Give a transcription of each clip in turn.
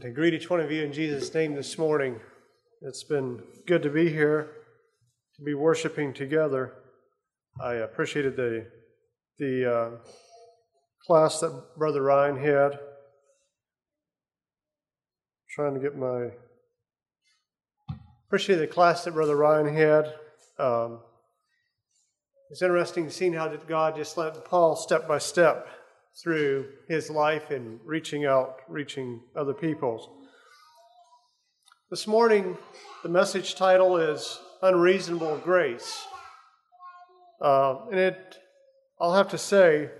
to greet each one of you in Jesus' name this morning. It's been good to be here, to be worshiping together. I appreciated the the uh, class that Brother Ryan had. trying to get my appreciate the class that Brother Ryan had. Um, it's interesting seeing how God just led Paul step by step through his life and reaching out, reaching other peoples. This morning, the message title is Unreasonable Grace. Uh, and it, I'll have to say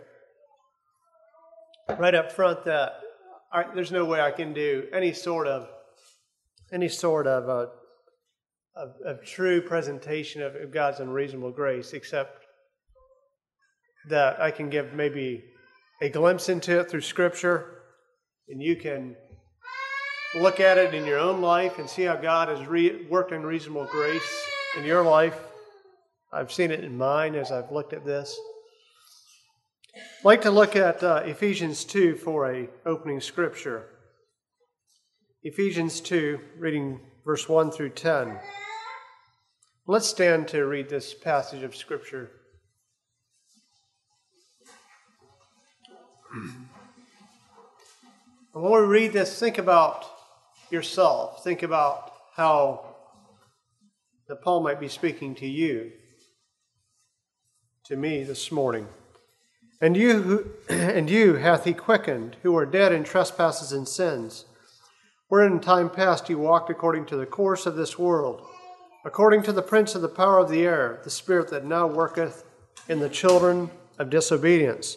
right up front that I, there's no way I can do any sort of any sort of, a, of, of true presentation of God's unreasonable grace, except that I can give maybe a glimpse into it through Scripture, and you can look at it in your own life and see how God has re- worked in reasonable grace in your life. I've seen it in mine as I've looked at this. I'd like to look at uh, Ephesians 2 for a opening scripture. Ephesians 2, reading verse 1 through 10. Let's stand to read this passage of scripture. When we read this, think about yourself. Think about how that Paul might be speaking to you, to me this morning. And you, who, and you hath he quickened, who are dead in trespasses and sins, wherein in time past you walked according to the course of this world, according to the prince of the power of the air, the spirit that now worketh in the children of disobedience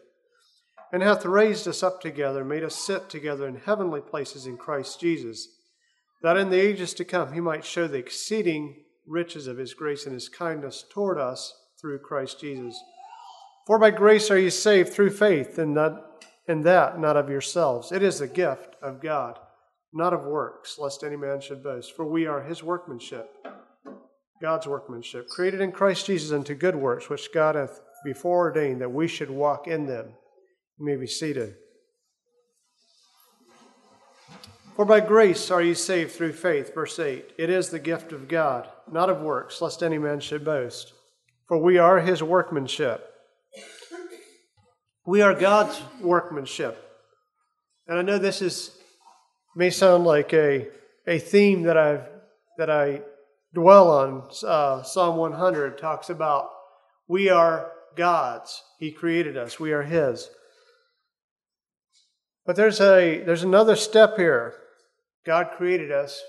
and hath raised us up together, made us sit together in heavenly places in Christ Jesus, that in the ages to come he might show the exceeding riches of his grace and his kindness toward us through Christ Jesus. For by grace are ye saved through faith, and not and that not of yourselves. It is the gift of God, not of works, lest any man should boast. For we are his workmanship, God's workmanship, created in Christ Jesus unto good works, which God hath before ordained that we should walk in them. You may be seated. For by grace are ye saved through faith, verse 8. It is the gift of God, not of works, lest any man should boast. For we are his workmanship. We are God's workmanship. And I know this is may sound like a, a theme that I've that I dwell on. Uh, Psalm 100 talks about we are God's. He created us. We are His. But there's a there's another step here. God created us,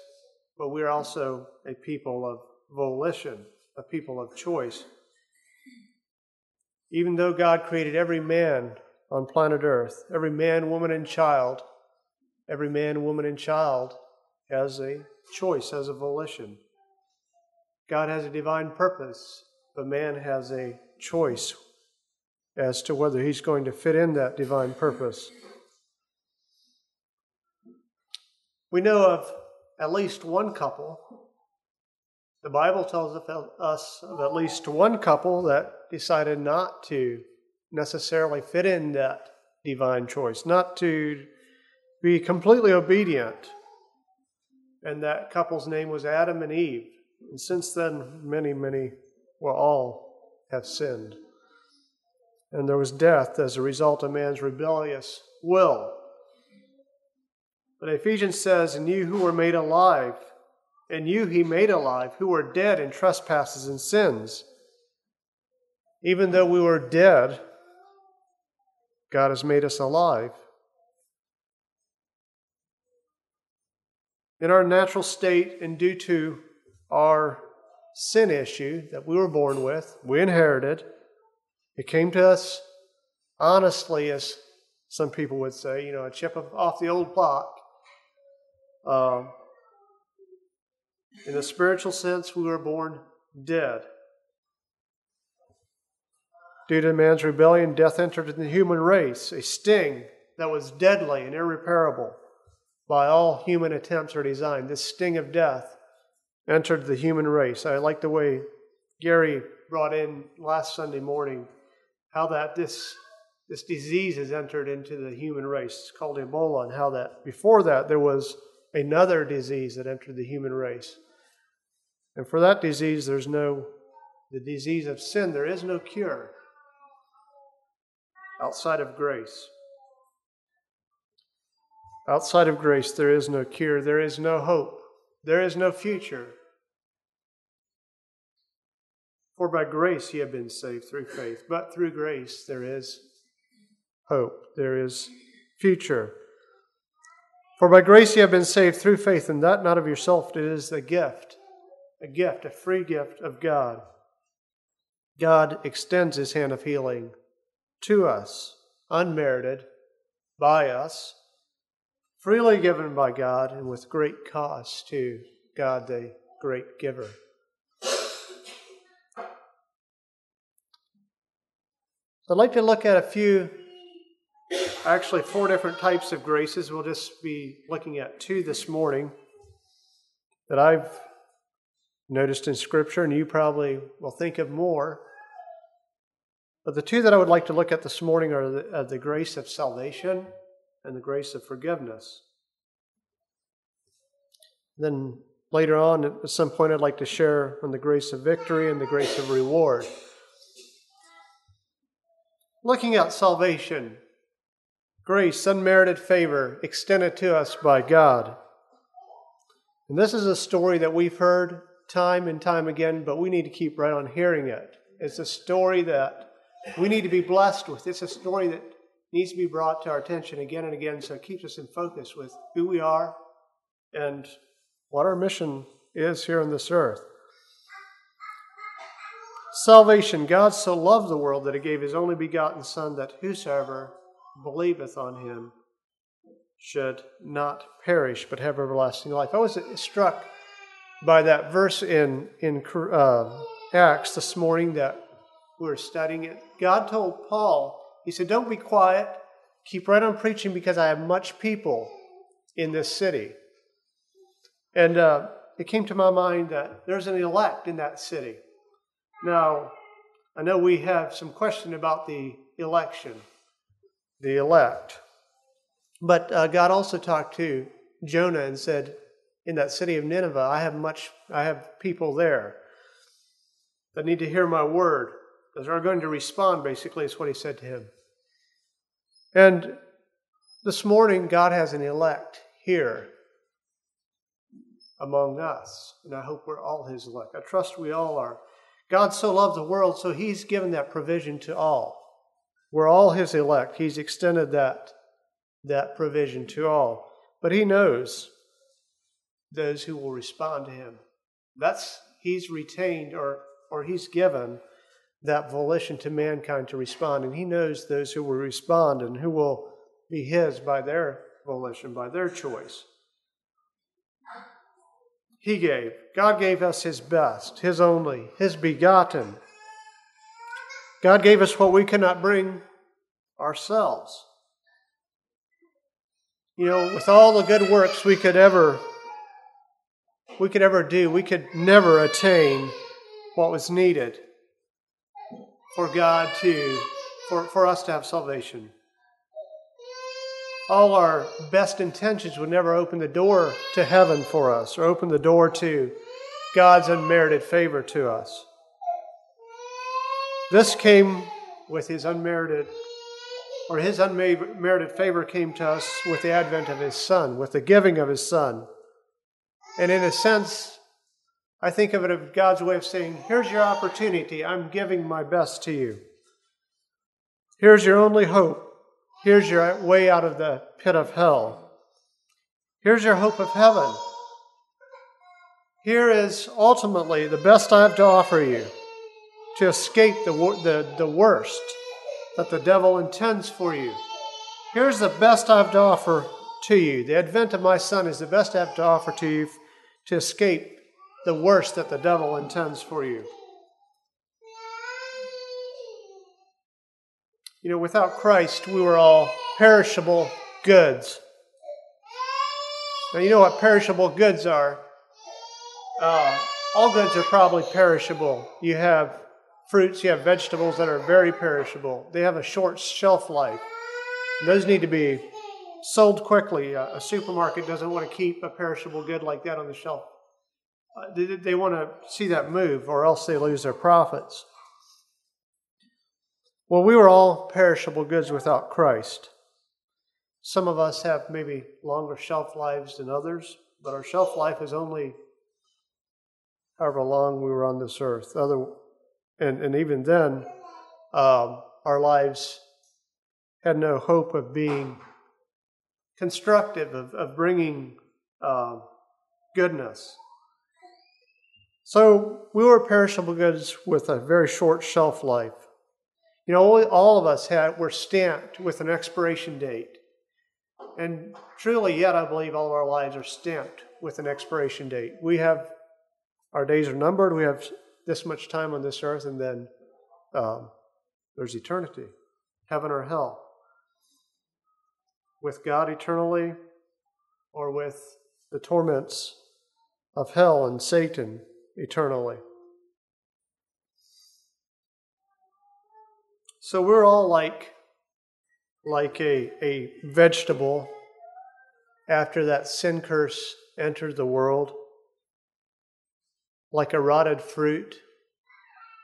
but we're also a people of volition, a people of choice. Even though God created every man on planet Earth, every man, woman, and child, every man, woman, and child has a choice, has a volition. God has a divine purpose, but man has a choice as to whether he's going to fit in that divine purpose. We know of at least one couple. The Bible tells us of at least one couple that decided not to necessarily fit in that divine choice, not to be completely obedient. And that couple's name was Adam and Eve. And since then, many, many, well, all have sinned. And there was death as a result of man's rebellious will. But Ephesians says, And you who were made alive, and you he made alive, who were dead in trespasses and sins. Even though we were dead, God has made us alive. In our natural state, and due to our sin issue that we were born with, we inherited, it came to us honestly, as some people would say, you know, a chip off the old block. Um, In a spiritual sense, we were born dead. Due to man's rebellion, death entered the human race, a sting that was deadly and irreparable by all human attempts or design. This sting of death entered the human race. I like the way Gary brought in last Sunday morning how that this this disease has entered into the human race. It's called Ebola, and how that before that there was another disease that entered the human race. And for that disease, there's no, the disease of sin, there is no cure outside of grace. Outside of grace, there is no cure, there is no hope, there is no future. For by grace ye have been saved through faith, but through grace there is hope, there is future. For by grace ye have been saved through faith, and that not of yourself, it is a gift, a gift, a free gift of God. God extends his hand of healing to us, unmerited by us, freely given by God, and with great cost to God, the great giver. I'd like to look at a few, actually, four different types of graces. We'll just be looking at two this morning that I've noticed in Scripture, and you probably will think of more. But the two that I would like to look at this morning are the, uh, the grace of salvation and the grace of forgiveness. Then later on, at some point, I'd like to share on the grace of victory and the grace of reward. Looking at salvation, grace, unmerited favor extended to us by God. And this is a story that we've heard time and time again, but we need to keep right on hearing it. It's a story that we need to be blessed with. It's a story that needs to be brought to our attention again and again so it keeps us in focus with who we are and what our mission is here on this earth. Salvation God so loved the world that he gave his only begotten Son, that whosoever believeth on him should not perish but have everlasting life. I was struck by that verse in, in uh, Acts this morning that we were studying it. God told Paul, He said, Don't be quiet, keep right on preaching because I have much people in this city. And uh, it came to my mind that there's an elect in that city. Now, I know we have some question about the election, the elect. But uh, God also talked to Jonah and said, In that city of Nineveh, I have much, I have people there that need to hear my word, that are going to respond, basically, is what he said to him. And this morning, God has an elect here among us. And I hope we're all his elect. I trust we all are. God so loved the world, so He's given that provision to all. We're all His elect. He's extended that, that provision to all. But He knows those who will respond to Him. That's He's retained or, or He's given that volition to mankind to respond. And He knows those who will respond and who will be His by their volition, by their choice. He gave. God gave us His best, His only, His begotten. God gave us what we cannot bring ourselves. You know, with all the good works we could ever we could ever do, we could never attain what was needed for God to for, for us to have salvation all our best intentions would never open the door to heaven for us or open the door to God's unmerited favor to us. This came with his unmerited, or his unmerited favor came to us with the advent of his Son, with the giving of his Son. And in a sense, I think of it as God's way of saying, Here's your opportunity. I'm giving my best to you. Here's your only hope. Here's your way out of the pit of hell. Here's your hope of heaven. Here is ultimately the best I have to offer you to escape the, the, the worst that the devil intends for you. Here's the best I have to offer to you. The advent of my Son is the best I have to offer to you to escape the worst that the devil intends for you. You know, without Christ, we were all perishable goods. Now, you know what perishable goods are? Uh, all goods are probably perishable. You have fruits, you have vegetables that are very perishable. They have a short shelf life. Those need to be sold quickly. A, supermarket doesn't want to keep a perishable good like that on the shelf. Uh, they, they want to see that move, or else they lose their profits. Well, we were all perishable goods without Christ. Some of us have maybe longer shelf lives than others, but our shelf life is only however long we were on this earth. Other, and, and even then, um, our lives had no hope of being constructive, of, of bringing uh, goodness. So we were perishable goods with a very short shelf life. You know, all of us had were stamped with an expiration date. And truly, yet, I believe all of our lives are stamped with an expiration date. We have, our days are numbered, we have this much time on this earth, and then um, there's eternity, heaven or hell. With God eternally, or with the torments of hell and Satan eternally. So we're all like like a, a vegetable after that sin curse entered the world, like a rotted fruit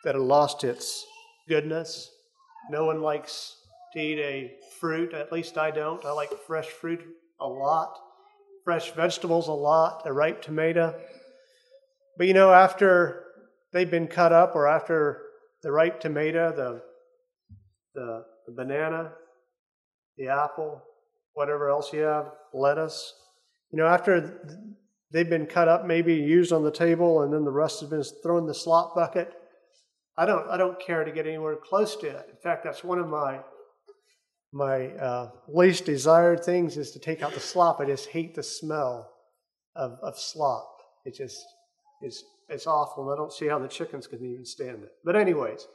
that had lost its goodness. No one likes to eat a fruit, at least I don't. I like fresh fruit a lot, fresh vegetables a lot, a ripe tomato. But you know, after they've been cut up, or after the ripe tomato, the, the, the banana, the apple, whatever else you have, lettuce. You know, after they've been cut up, maybe used on the table, and then the rest has been thrown in the slop bucket. I don't, I don't care to get anywhere close to it. In fact, that's one of my my uh, least desired things is to take out the slop. I just hate the smell of, of slop. It just is it's awful, and I don't see how the chickens can even stand it. But anyways,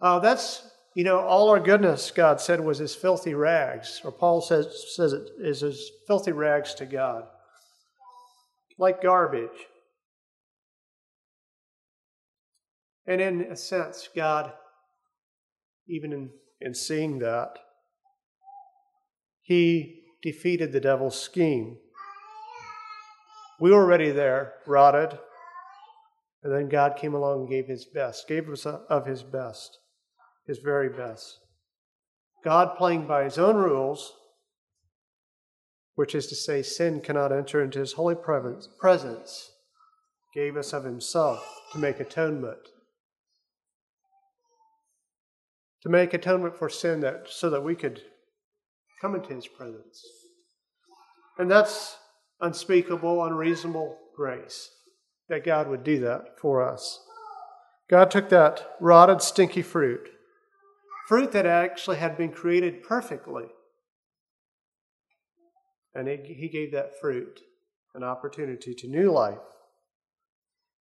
uh, that's you know, all our goodness, God said, was as filthy rags, or Paul says, says it is as filthy rags to God, like garbage. And in a sense, God, even in, in seeing that, He defeated the devil's scheme. We were already there, rotted, and then God came along and gave His best, gave us of His best his very best. God playing by his own rules, which is to say, sin cannot enter into his holy presence, gave us of himself to make atonement. To make atonement for sin that so that we could come into his presence. And that's unspeakable, unreasonable grace that God would do that for us. God took that rotted, stinky fruit fruit that actually had been created perfectly. And he gave that fruit an opportunity to new life.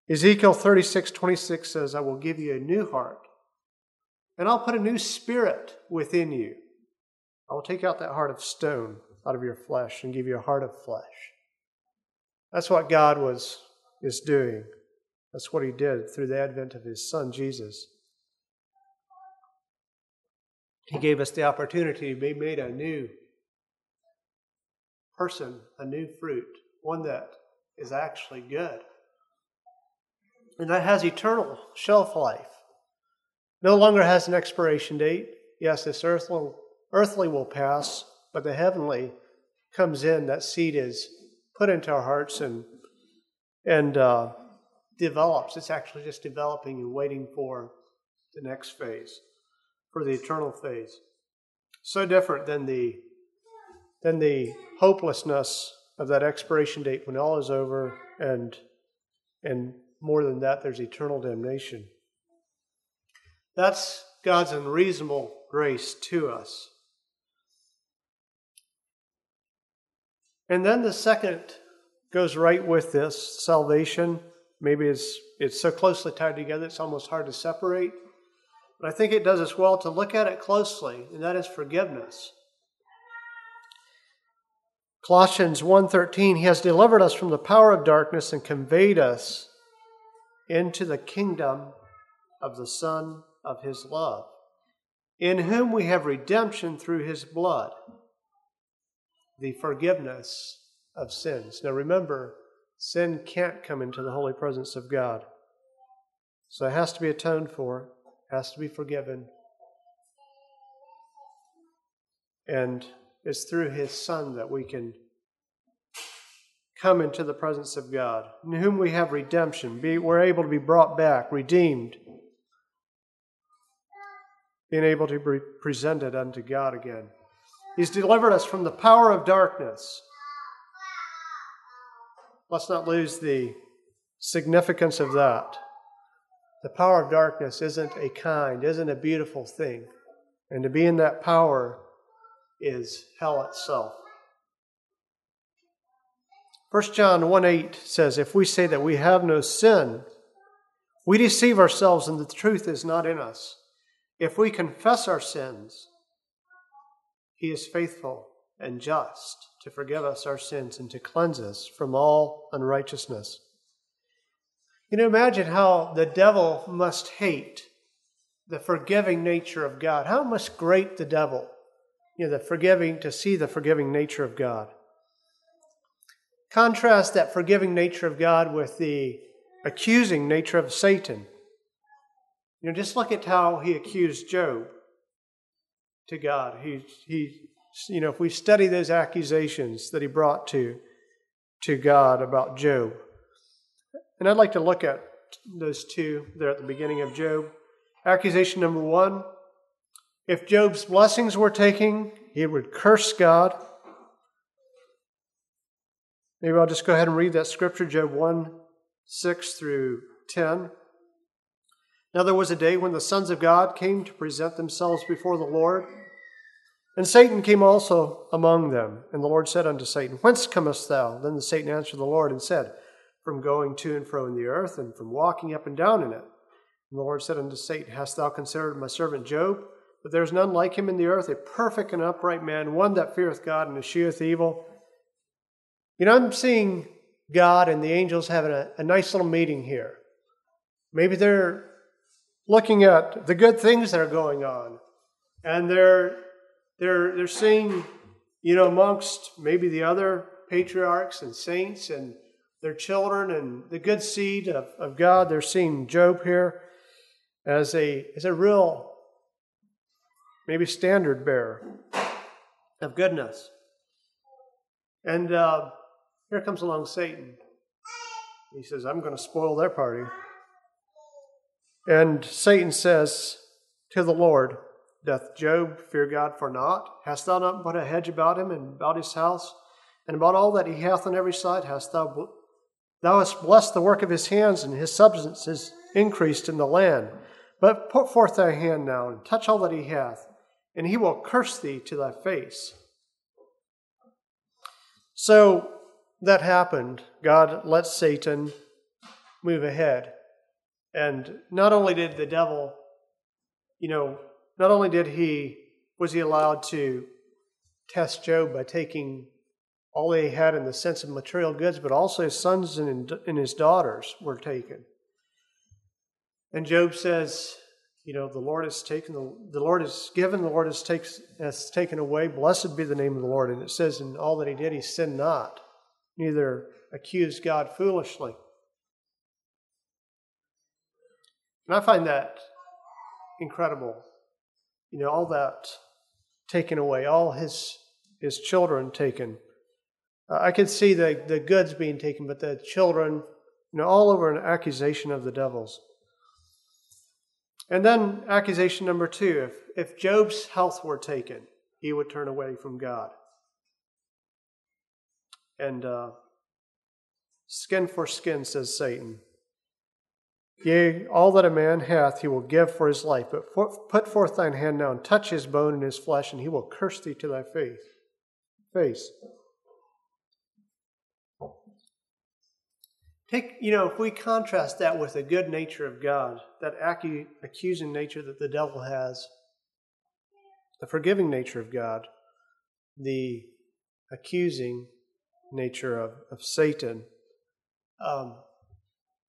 Ezekiel 36 26 says, I will give you a new heart, and I'll put a new spirit within you. I will take out that heart of stone out of your flesh and give you a heart of flesh. That's what God was is doing. That's what he did through the advent of his son Jesus. He gave us the opportunity to be made a new person, a new fruit, one that is actually good. And that has eternal shelf life. No longer has an expiration date. Yes, this earthly, earthly will pass, but the heavenly comes in. That seed is put into our hearts and and uh, develops. It's actually just developing and waiting for the next phase for the eternal phase. So different than the than the hopelessness of that expiration date when all is over and and more than that there's eternal damnation. That's God's unreasonable grace to us. And then the second goes right with this salvation maybe it's, it's so closely tied together it's almost hard to separate. But I think it does us well to look at it closely, and that is forgiveness. Colossians 1:13 He has delivered us from the power of darkness and conveyed us into the kingdom of the Son of His love, in whom we have redemption through His blood, the forgiveness of sins. Now remember, sin can't come into the holy presence of God. So it has to be atoned for, has to be forgiven. And it's through his Son that we can come into the presence of God, in whom we have redemption. Be, we're able to be brought back, redeemed, being able to be presented unto God again. He's delivered us from the power of darkness. Let's not lose the significance of that. The power of darkness isn't a kind, isn't a beautiful thing. And to be in that power is hell itself. 1 John 1 8 says, If we say that we have no sin, we deceive ourselves and the truth is not in us. If we confess our sins, he is faithful and just to forgive us our sins and to cleanse us from all unrighteousness. You know, imagine how the devil must hate the forgiving nature of God. How must grate the devil, you know, the forgiving, to see the forgiving nature of God. Contrast that forgiving nature of God with the accusing nature of Satan. You know, just look at how he accused Job to God. He, he, you know, if we study those accusations that he brought to, to God about Job, and I'd like to look at those two there at the beginning of Job. Accusation number one if Job's blessings were taken, he would curse God. Maybe I'll just go ahead and read that scripture, Job 1 6 through 10. Now there was a day when the sons of God came to present themselves before the Lord. And Satan came also among them. And the Lord said unto Satan, Whence comest thou? Then the Satan answered the Lord and said, from going to and fro in the earth, and from walking up and down in it. And the Lord said unto Satan, Hast thou considered my servant Job? That there is none like him in the earth, a perfect and upright man, one that feareth God and escheweth evil. You know, I'm seeing God and the angels having a, a nice little meeting here. Maybe they're looking at the good things that are going on, and they're they're they're seeing, you know, amongst maybe the other patriarchs and saints and their children and the good seed of, of God. They're seeing Job here as a, as a real, maybe standard bearer of goodness. And uh, here comes along Satan. He says, I'm going to spoil their party. And Satan says to the Lord, Doth Job fear God for naught? Hast thou not put a hedge about him and about his house, and about all that he hath on every side? Hast thou Thou hast blessed the work of his hands, and his substance is increased in the land. But put forth thy hand now, and touch all that he hath, and he will curse thee to thy face. So that happened. God let Satan move ahead. And not only did the devil, you know, not only did he, was he allowed to test Job by taking all he had in the sense of material goods, but also his sons and, his daughters were taken. And Job says, you know, the Lord has taken, the, the Lord has given, the Lord has, takes, has taken away. Blessed be the name of the Lord. And it says, in all that he did, he sinned not, neither accused God foolishly. And I find that incredible. You know, all that taken away, all his, his children taken. Uh, I could see the, the goods being taken, but the children, you know, all over an accusation of the devils. And then accusation number two if, if Job's health were taken, he would turn away from God. And uh, skin for skin, says Satan. Yea, all that a man hath he will give for his life, but for, put forth thine hand now and touch his bone and his flesh, and he will curse thee to thy face. Take, you know, if we contrast that with the good nature of God, that acu- accusing nature that the devil has, the forgiving nature of God, the accusing nature of, of Satan, um,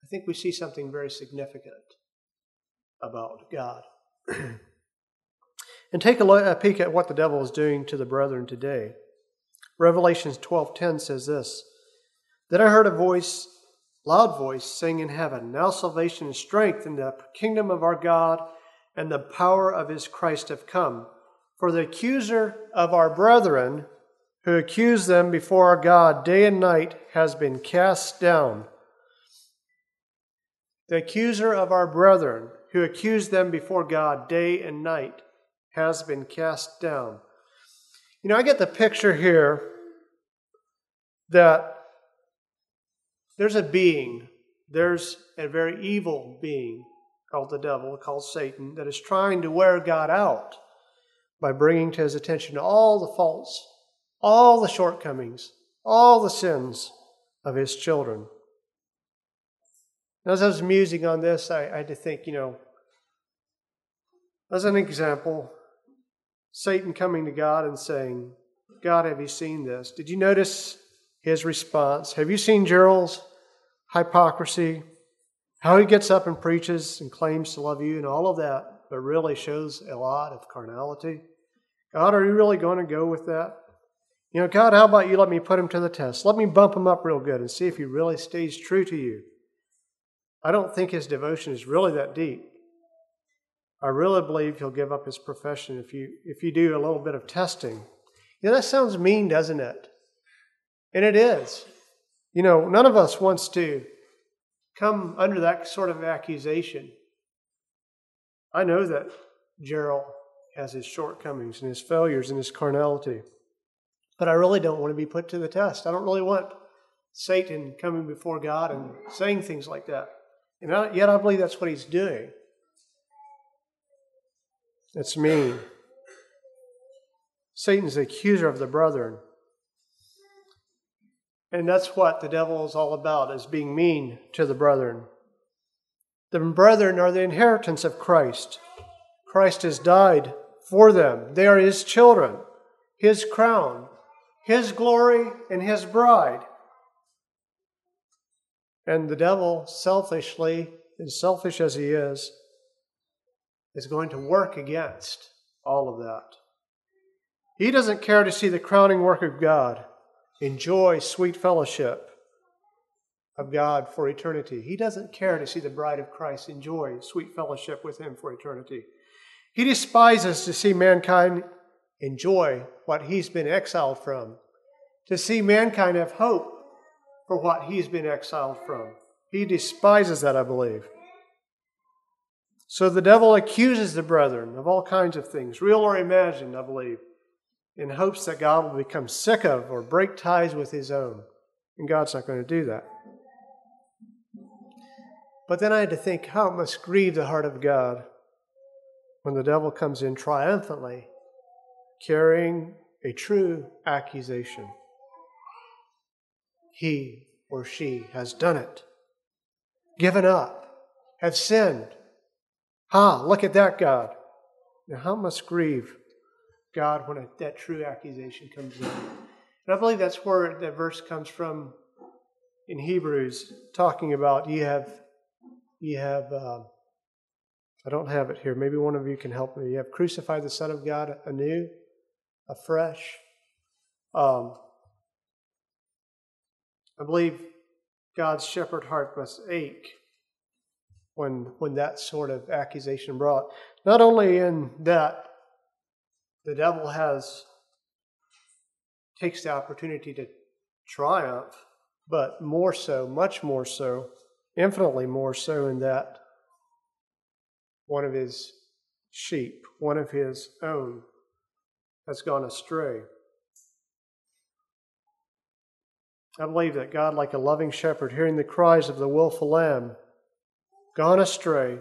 I think we see something very significant about God. and take a, look, a peek at what the devil is doing to the brethren today. Revelations 12:10 says this: Then I heard a voice, loud voice, saying in heaven, Now salvation and strength in the kingdom of our God and the power of his Christ have come. For the accuser of our brethren, who accused them before our God day and night, has been cast down. The accuser of our brethren, who accused them before God day and night, has been cast down. You know, I get the picture here that there's a being, there's a very evil being called the devil, called Satan, that is trying to wear God out by bringing to his attention all the faults, all the shortcomings, all the sins of his children. As I was musing on this, I, I had to think, you know, as an example, Satan coming to God and saying, God, have you seen this? Did you notice his response? Have you seen Gerald's hypocrisy? How he gets up and preaches and claims to love you and all of that, but really shows a lot of carnality? God, are you really going to go with that? You know, God, how about you let me put him to the test? Let me bump him up real good and see if he really stays true to you. I don't think his devotion is really that deep. I really believe he'll give up his profession if you if you do a little bit of testing. You know, that sounds mean, doesn't it? And it is. You know, none of us wants to come under that sort of accusation. I know that Gerald has his shortcomings and his failures and his carnality. But I really don't want to be put to the test. I don't really want Satan coming before God and saying things like that. And yet I believe that's what he's doing. It's mean. Satan's the accuser of the brethren. And that's what the devil is all about, is being mean to the brethren. The brethren are the inheritance of Christ. Christ has died for them. They are his children, his crown, his glory, and his bride. And the devil, selfishly, as selfish as he is, is going to work against all of that. He doesn't care to see the crowning work of God, enjoy sweet fellowship of God for eternity. He doesn't care to see the bride of Christ enjoy sweet fellowship with Him for eternity. He despises to see mankind enjoy what he's been exiled from, to see mankind have hope for what he's been exiled from. He despises that, I believe. So the devil accuses the brethren of all kinds of things, real or imagined, I believe, in hopes that God will become sick of or break ties with his own. And God's not going to do that. But then I had to think how it must grieve the heart of God when the devil comes in triumphantly, carrying a true accusation. He or she has done it, given up, have sinned, Ha, look at that, God. Now, how must grieve God when a, that true accusation comes in? And I believe that's where that verse comes from in Hebrews, talking about you have, you have, uh, I don't have it here. Maybe one of you can help me. You have crucified the Son of God anew, afresh. Um, I believe God's shepherd heart must ache when, when that sort of accusation brought. Not only in that the devil has takes the opportunity to triumph, but more so, much more so, infinitely more so in that one of his sheep, one of his own, has gone astray. I believe that God, like a loving shepherd, hearing the cries of the willful lamb, gone astray,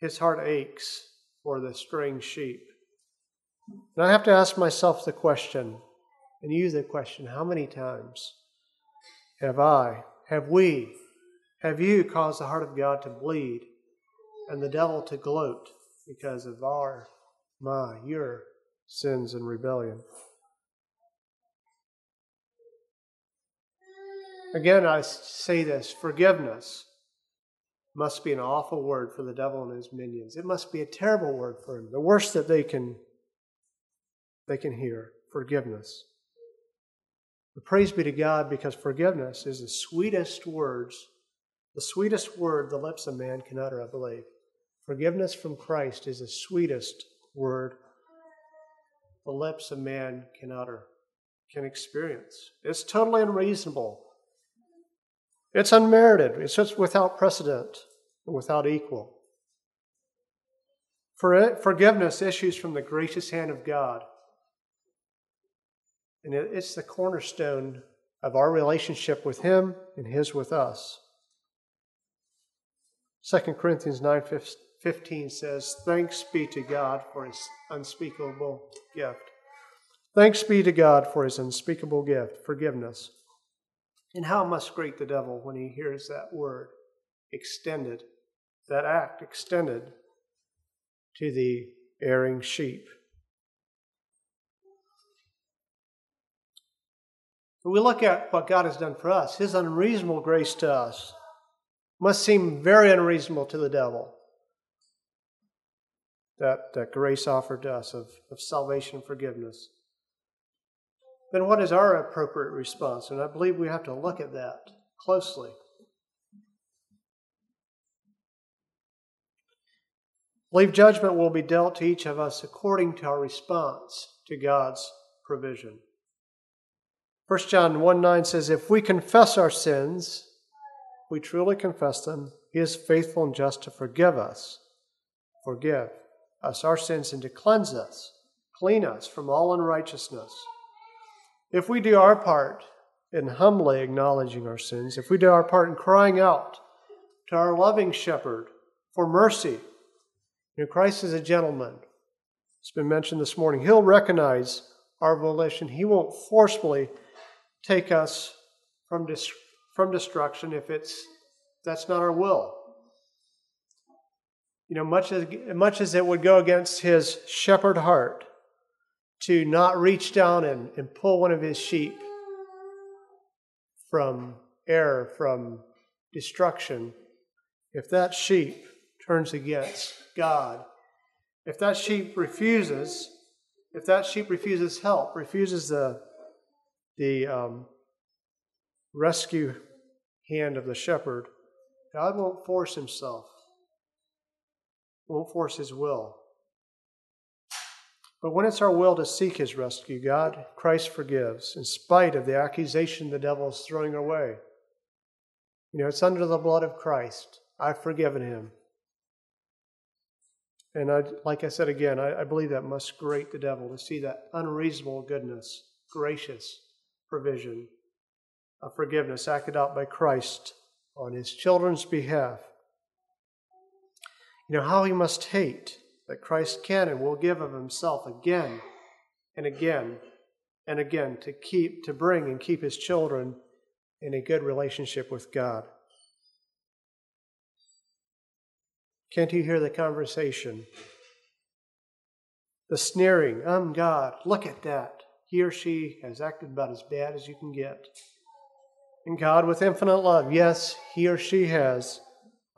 his heart aches for the straying sheep. And I have to ask myself the question, and you the question how many times have I, have we, have you caused the heart of God to bleed and the devil to gloat because of our, my, your sins and rebellion? Again, I say this forgiveness must be an awful word for the devil and his minions. It must be a terrible word for him, the worst that they can, they can hear forgiveness. But praise be to God because forgiveness is the sweetest words, the sweetest word the lips of man can utter, I believe. Forgiveness from Christ is the sweetest word the lips of man can utter, can experience. It's totally unreasonable it's unmerited, it's just without precedent, and without equal. For it, forgiveness issues from the gracious hand of God. And it's the cornerstone of our relationship with Him and His with us. 2 Corinthians 9 15 says, Thanks be to God for His unspeakable gift. Thanks be to God for His unspeakable gift, forgiveness. And how must greet the devil when he hears that word extended, that act extended to the erring sheep? When we look at what God has done for us, his unreasonable grace to us must seem very unreasonable to the devil. That, that grace offered to us of, of salvation and forgiveness then what is our appropriate response? And I believe we have to look at that closely. I believe judgment will be dealt to each of us according to our response to God's provision. 1 John 1 9 says, If we confess our sins, we truly confess them, he is faithful and just to forgive us, forgive us our sins, and to cleanse us, clean us from all unrighteousness. If we do our part in humbly acknowledging our sins, if we do our part in crying out to our loving shepherd for mercy, you know, Christ is a gentleman. It's been mentioned this morning. He'll recognize our volition. He won't forcefully take us from, dis- from destruction if it's that's not our will. You know, much as much as it would go against his shepherd heart, to not reach down and, and pull one of his sheep from error, from destruction, if that sheep turns against God, if that sheep refuses, if that sheep refuses help, refuses the, the um, rescue hand of the shepherd, God won't force himself, won't force his will. But when it's our will to seek his rescue, God, Christ forgives, in spite of the accusation the devil is throwing our way. You know, it's under the blood of Christ. I've forgiven him. And I, like I said again, I, I believe that must grate the devil to see that unreasonable goodness, gracious provision of forgiveness acted out by Christ on his children's behalf. You know, how he must hate that Christ can and will give of himself again and again and again to keep, to bring and keep his children in a good relationship with God. Can't you hear the conversation? The sneering, I'm God, look at that. He or she has acted about as bad as you can get. And God, with infinite love, yes, he or she has.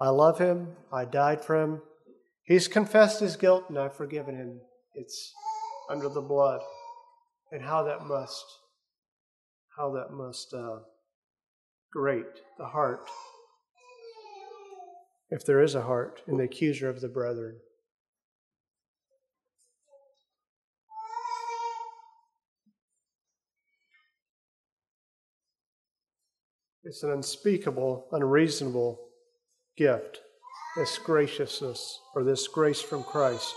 I love him. I died for him. He's confessed his guilt and I've forgiven him. It's under the blood. And how that must, how that must uh, grate the heart, if there is a heart, in the accuser of the brethren. It's an unspeakable, unreasonable gift this graciousness or this grace from Christ.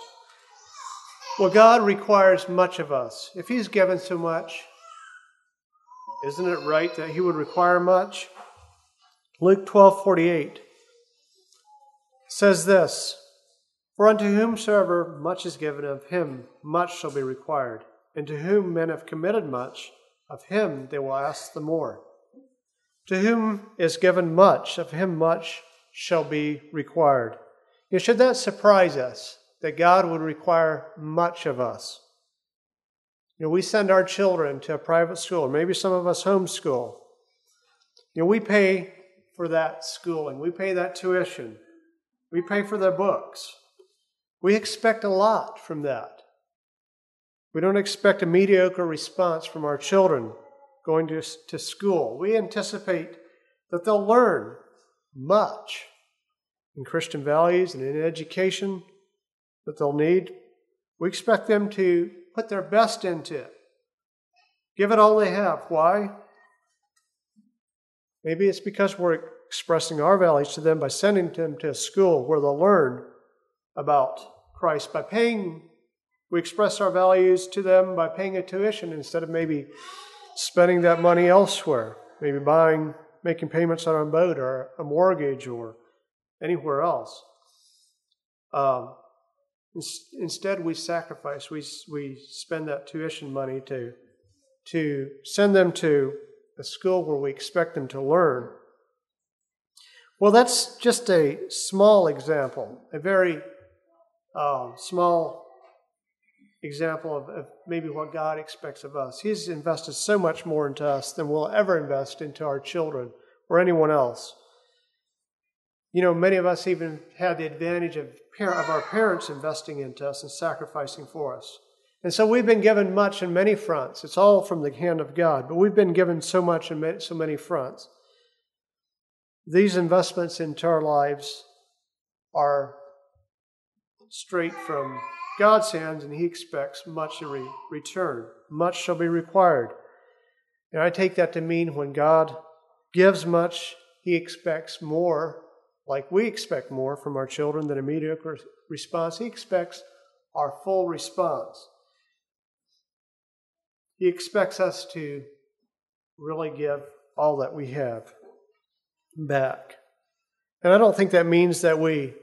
Well, God requires much of us. If He's given so much, isn't it right that He would require much? Luke 12 48 says this For unto whomsoever much is given, of him much shall be required. And to whom men have committed much, of him they will ask the more. To whom is given much, of him much shall be required. It should not surprise us that God would require much of us? You know, we send our children to a private school, or maybe some of us homeschool. You know, we pay for that schooling, we pay that tuition, we pay for their books. We expect a lot from that. We don't expect a mediocre response from our children going to, to school. We anticipate that they'll learn much in Christian values and in education that they'll need. We expect them to put their best into it, give it all they have. Why? Maybe it's because we're expressing our values to them by sending them to a school where they'll learn about Christ. By paying, we express our values to them by paying a tuition instead of maybe spending that money elsewhere, maybe buying, making payments on a boat or a mortgage or anywhere else. Um, instead, we sacrifice. We we spend that tuition money to to send them to a school where we expect them to learn. Well, that's just a small example, a very uh, small example of, of, maybe what God expects of us. He's invested so much more into us than we'll ever invest into our children or anyone else. You know, many of us even had the advantage of, of our parents investing into us and sacrificing for us. And so we've been given much in many fronts. It's all from the hand of God, but we've been given so much in so many fronts. These investments into our lives are straight from God's hands, and He expects much in re- return. Much shall be required. And I take that to mean when God gives much, He expects more, like we expect more from our children than a mediocre response. He expects our full response. He expects us to really give all that we have back. And I don't think that means that we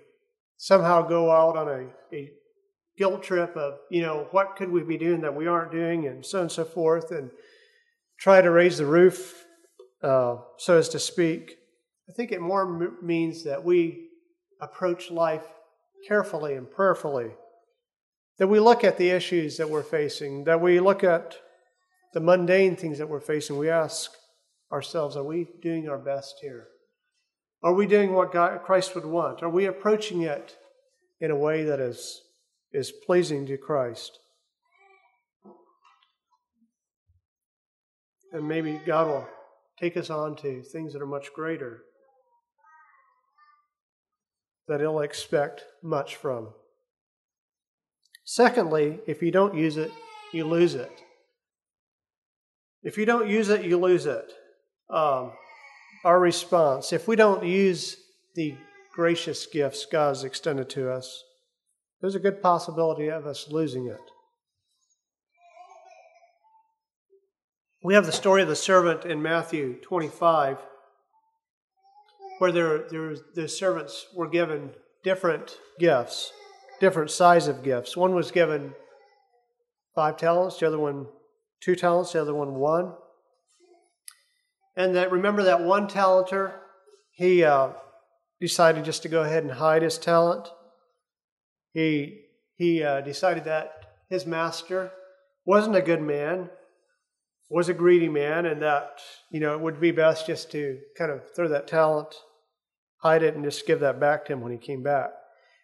somehow go out on a, a guilt trip of, you know, what could we be doing that we aren't doing, and so on and so forth, and try to raise the roof, uh, so as to speak. I think it more m- means that we approach life carefully and prayerfully, that we look at the issues that we're facing, that we look at the mundane things that we're facing. We ask ourselves, are we doing our best here? Are we doing what God, Christ would want? Are we approaching it in a way that is is pleasing to Christ. And maybe God will take us on to things that are much greater that He'll expect much from. Secondly, if you don't use it, you lose it. If you don't use it, you lose it. Um, our response, if we don't use the gracious gifts God has extended to us, there's a good possibility of us losing it. We have the story of the servant in Matthew 25, where the servants were given different gifts, different size of gifts. One was given five talents, the other one two talents, the other one one. And that remember that one talenter, he uh, decided just to go ahead and hide his talent. He, he uh, decided that his master wasn't a good man, was a greedy man, and that, you know, it would be best just to kind of throw that talent, hide it, and just give that back to him when he came back.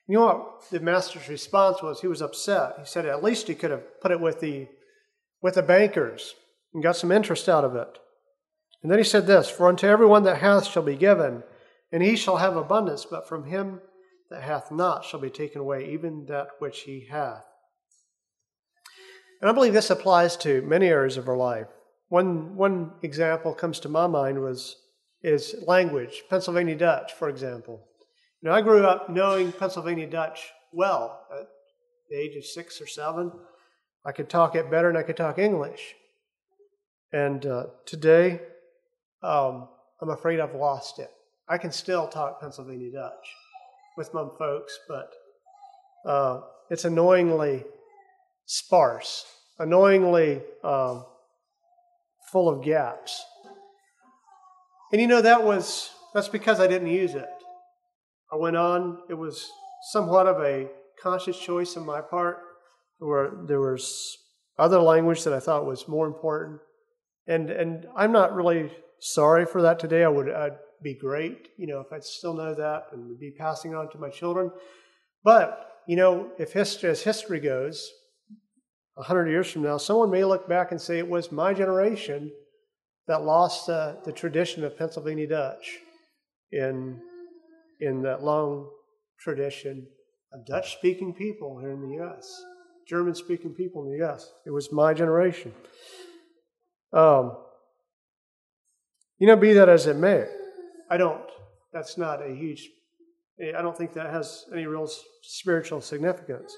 You know what the master's response was? He was upset. He said at least he could have put it with the with the bankers and got some interest out of it. And then he said this, For unto everyone that hath shall be given, and he shall have abundance, but from him that hath not shall be taken away, even that which he hath. And I believe this applies to many areas of our life. One, one example comes to my mind was is language, Pennsylvania Dutch, for example. Know, I grew up knowing Pennsylvania Dutch well at the age of six or seven. I could talk it better than I could talk English. And uh, today, um, I'm afraid I've lost it. I can still talk Pennsylvania Dutch with my folks, but uh, it's annoyingly sparse, annoyingly um, full of gaps. And you know, that was, that's because I didn't use it. I went on, it was somewhat of a conscious choice on my part. There, were, there was other language that I thought was more important. And, and I'm not really sorry for that today. I would, I'd be great, you know, if I'd still know that and be passing on to my children. But, you know, if history, as history goes, a hundred years from now, someone may look back and say it was my generation that lost uh, the tradition of Pennsylvania Dutch in, in that long tradition of Dutch speaking people here in the U.S., German speaking people in the U.S. It was my generation. Um, you know, be that as it may, I don't, that's not a huge, I don't think that has any real spiritual significance.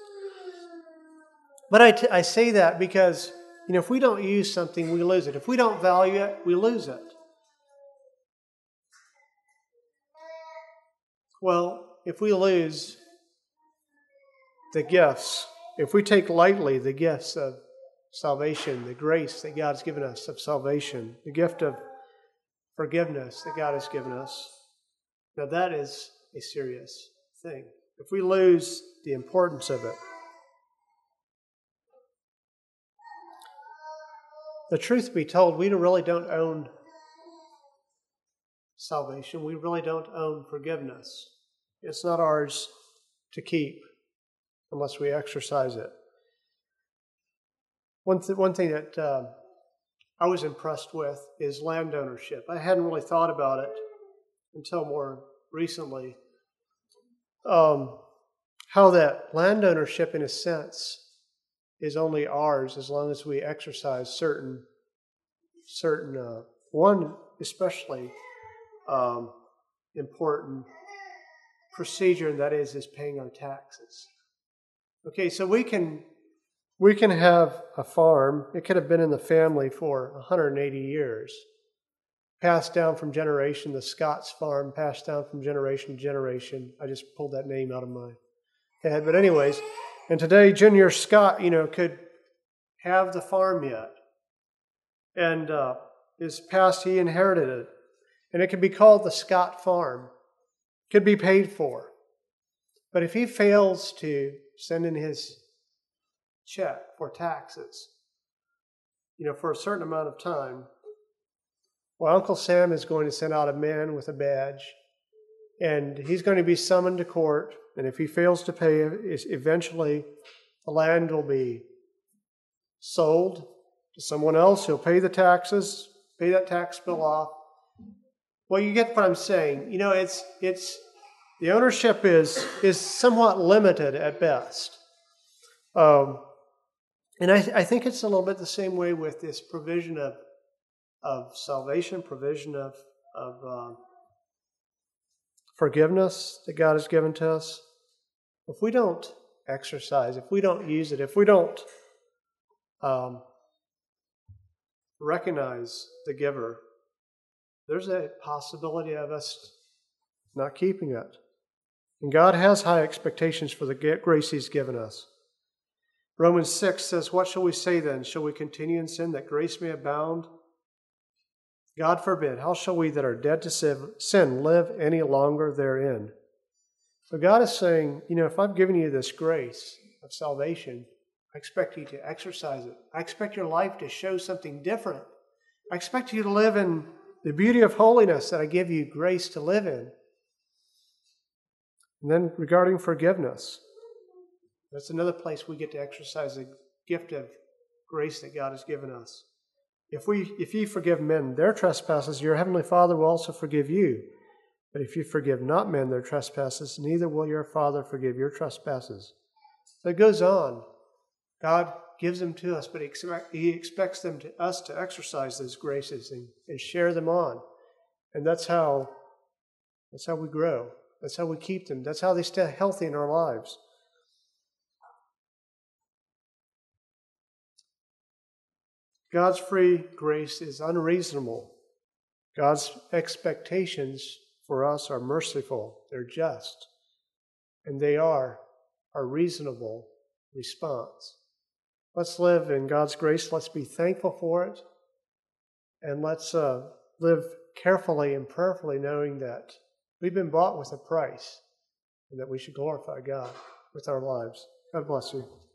But I, t- I say that because, you know, if we don't use something, we lose it. If we don't value it, we lose it. Well, if we lose the gifts, if we take lightly the gifts of salvation, the grace that God's given us of salvation, the gift of forgiveness that God has given us, now that is a serious thing. If we lose the importance of it, the truth be told, we really don't own salvation. We really don't own forgiveness. It's not ours to keep unless we exercise it. One, th- one thing that uh, I was impressed with is land ownership. I hadn't really thought about it until more recently. Um, how that land ownership, in a sense, is only ours as long as we exercise certain, certain uh, one especially um, important procedure, and that is is paying our taxes. Okay, so we can we can have a farm. It could have been in the family for 180 years, passed down from generation. The Scott's farm passed down from generation to generation. I just pulled that name out of my head, but anyways, and today, Junior Scott, you know, could have the farm yet. And uh, his past, he inherited it. And it could be called the Scott Farm, could be paid for. But if he fails to send in his check for taxes, you know, for a certain amount of time, well, Uncle Sam is going to send out a man with a badge, and he's going to be summoned to court and if he fails to pay, eventually the land will be sold to someone else. He'll pay the taxes, pay that tax bill off. Well, you get what I'm saying. You know, it's it's the ownership is is somewhat limited at best. Um, and I, I think it's a little bit the same way with this provision of of salvation, provision of of uh, forgiveness that God has given to us if we don't exercise, if we don't use it, if we don't um, recognize the giver, there's a possibility of us not keeping it. And God has high expectations for the grace He's given us. Romans 6 says, What shall we say then? Shall we continue in sin that grace may abound? God forbid. How shall we that are dead to sin live any longer therein? So God is saying, you know, if I've given you this grace of salvation, I expect you to exercise it. I expect your life to show something different. I expect you to live in the beauty of holiness that I give you grace to live in. And then regarding forgiveness, that's another place we get to exercise the gift of grace that God has given us. If we if you forgive men their trespasses, your heavenly Father will also forgive you. But if you forgive not men their trespasses, neither will your Father forgive your trespasses. So it goes on. God gives them to us, but He expects them to us to exercise those graces and, and share them on. And that's how that's how we grow. That's how we keep them. That's how they stay healthy in our lives. God's free grace is unreasonable. God's expectations for us are merciful, they're just, and they are a reasonable response. Let's live in God's grace. Let's be thankful for it. And let's uh, live carefully and prayerfully, knowing that we've been bought with a price and that we should glorify God with our lives. God bless you.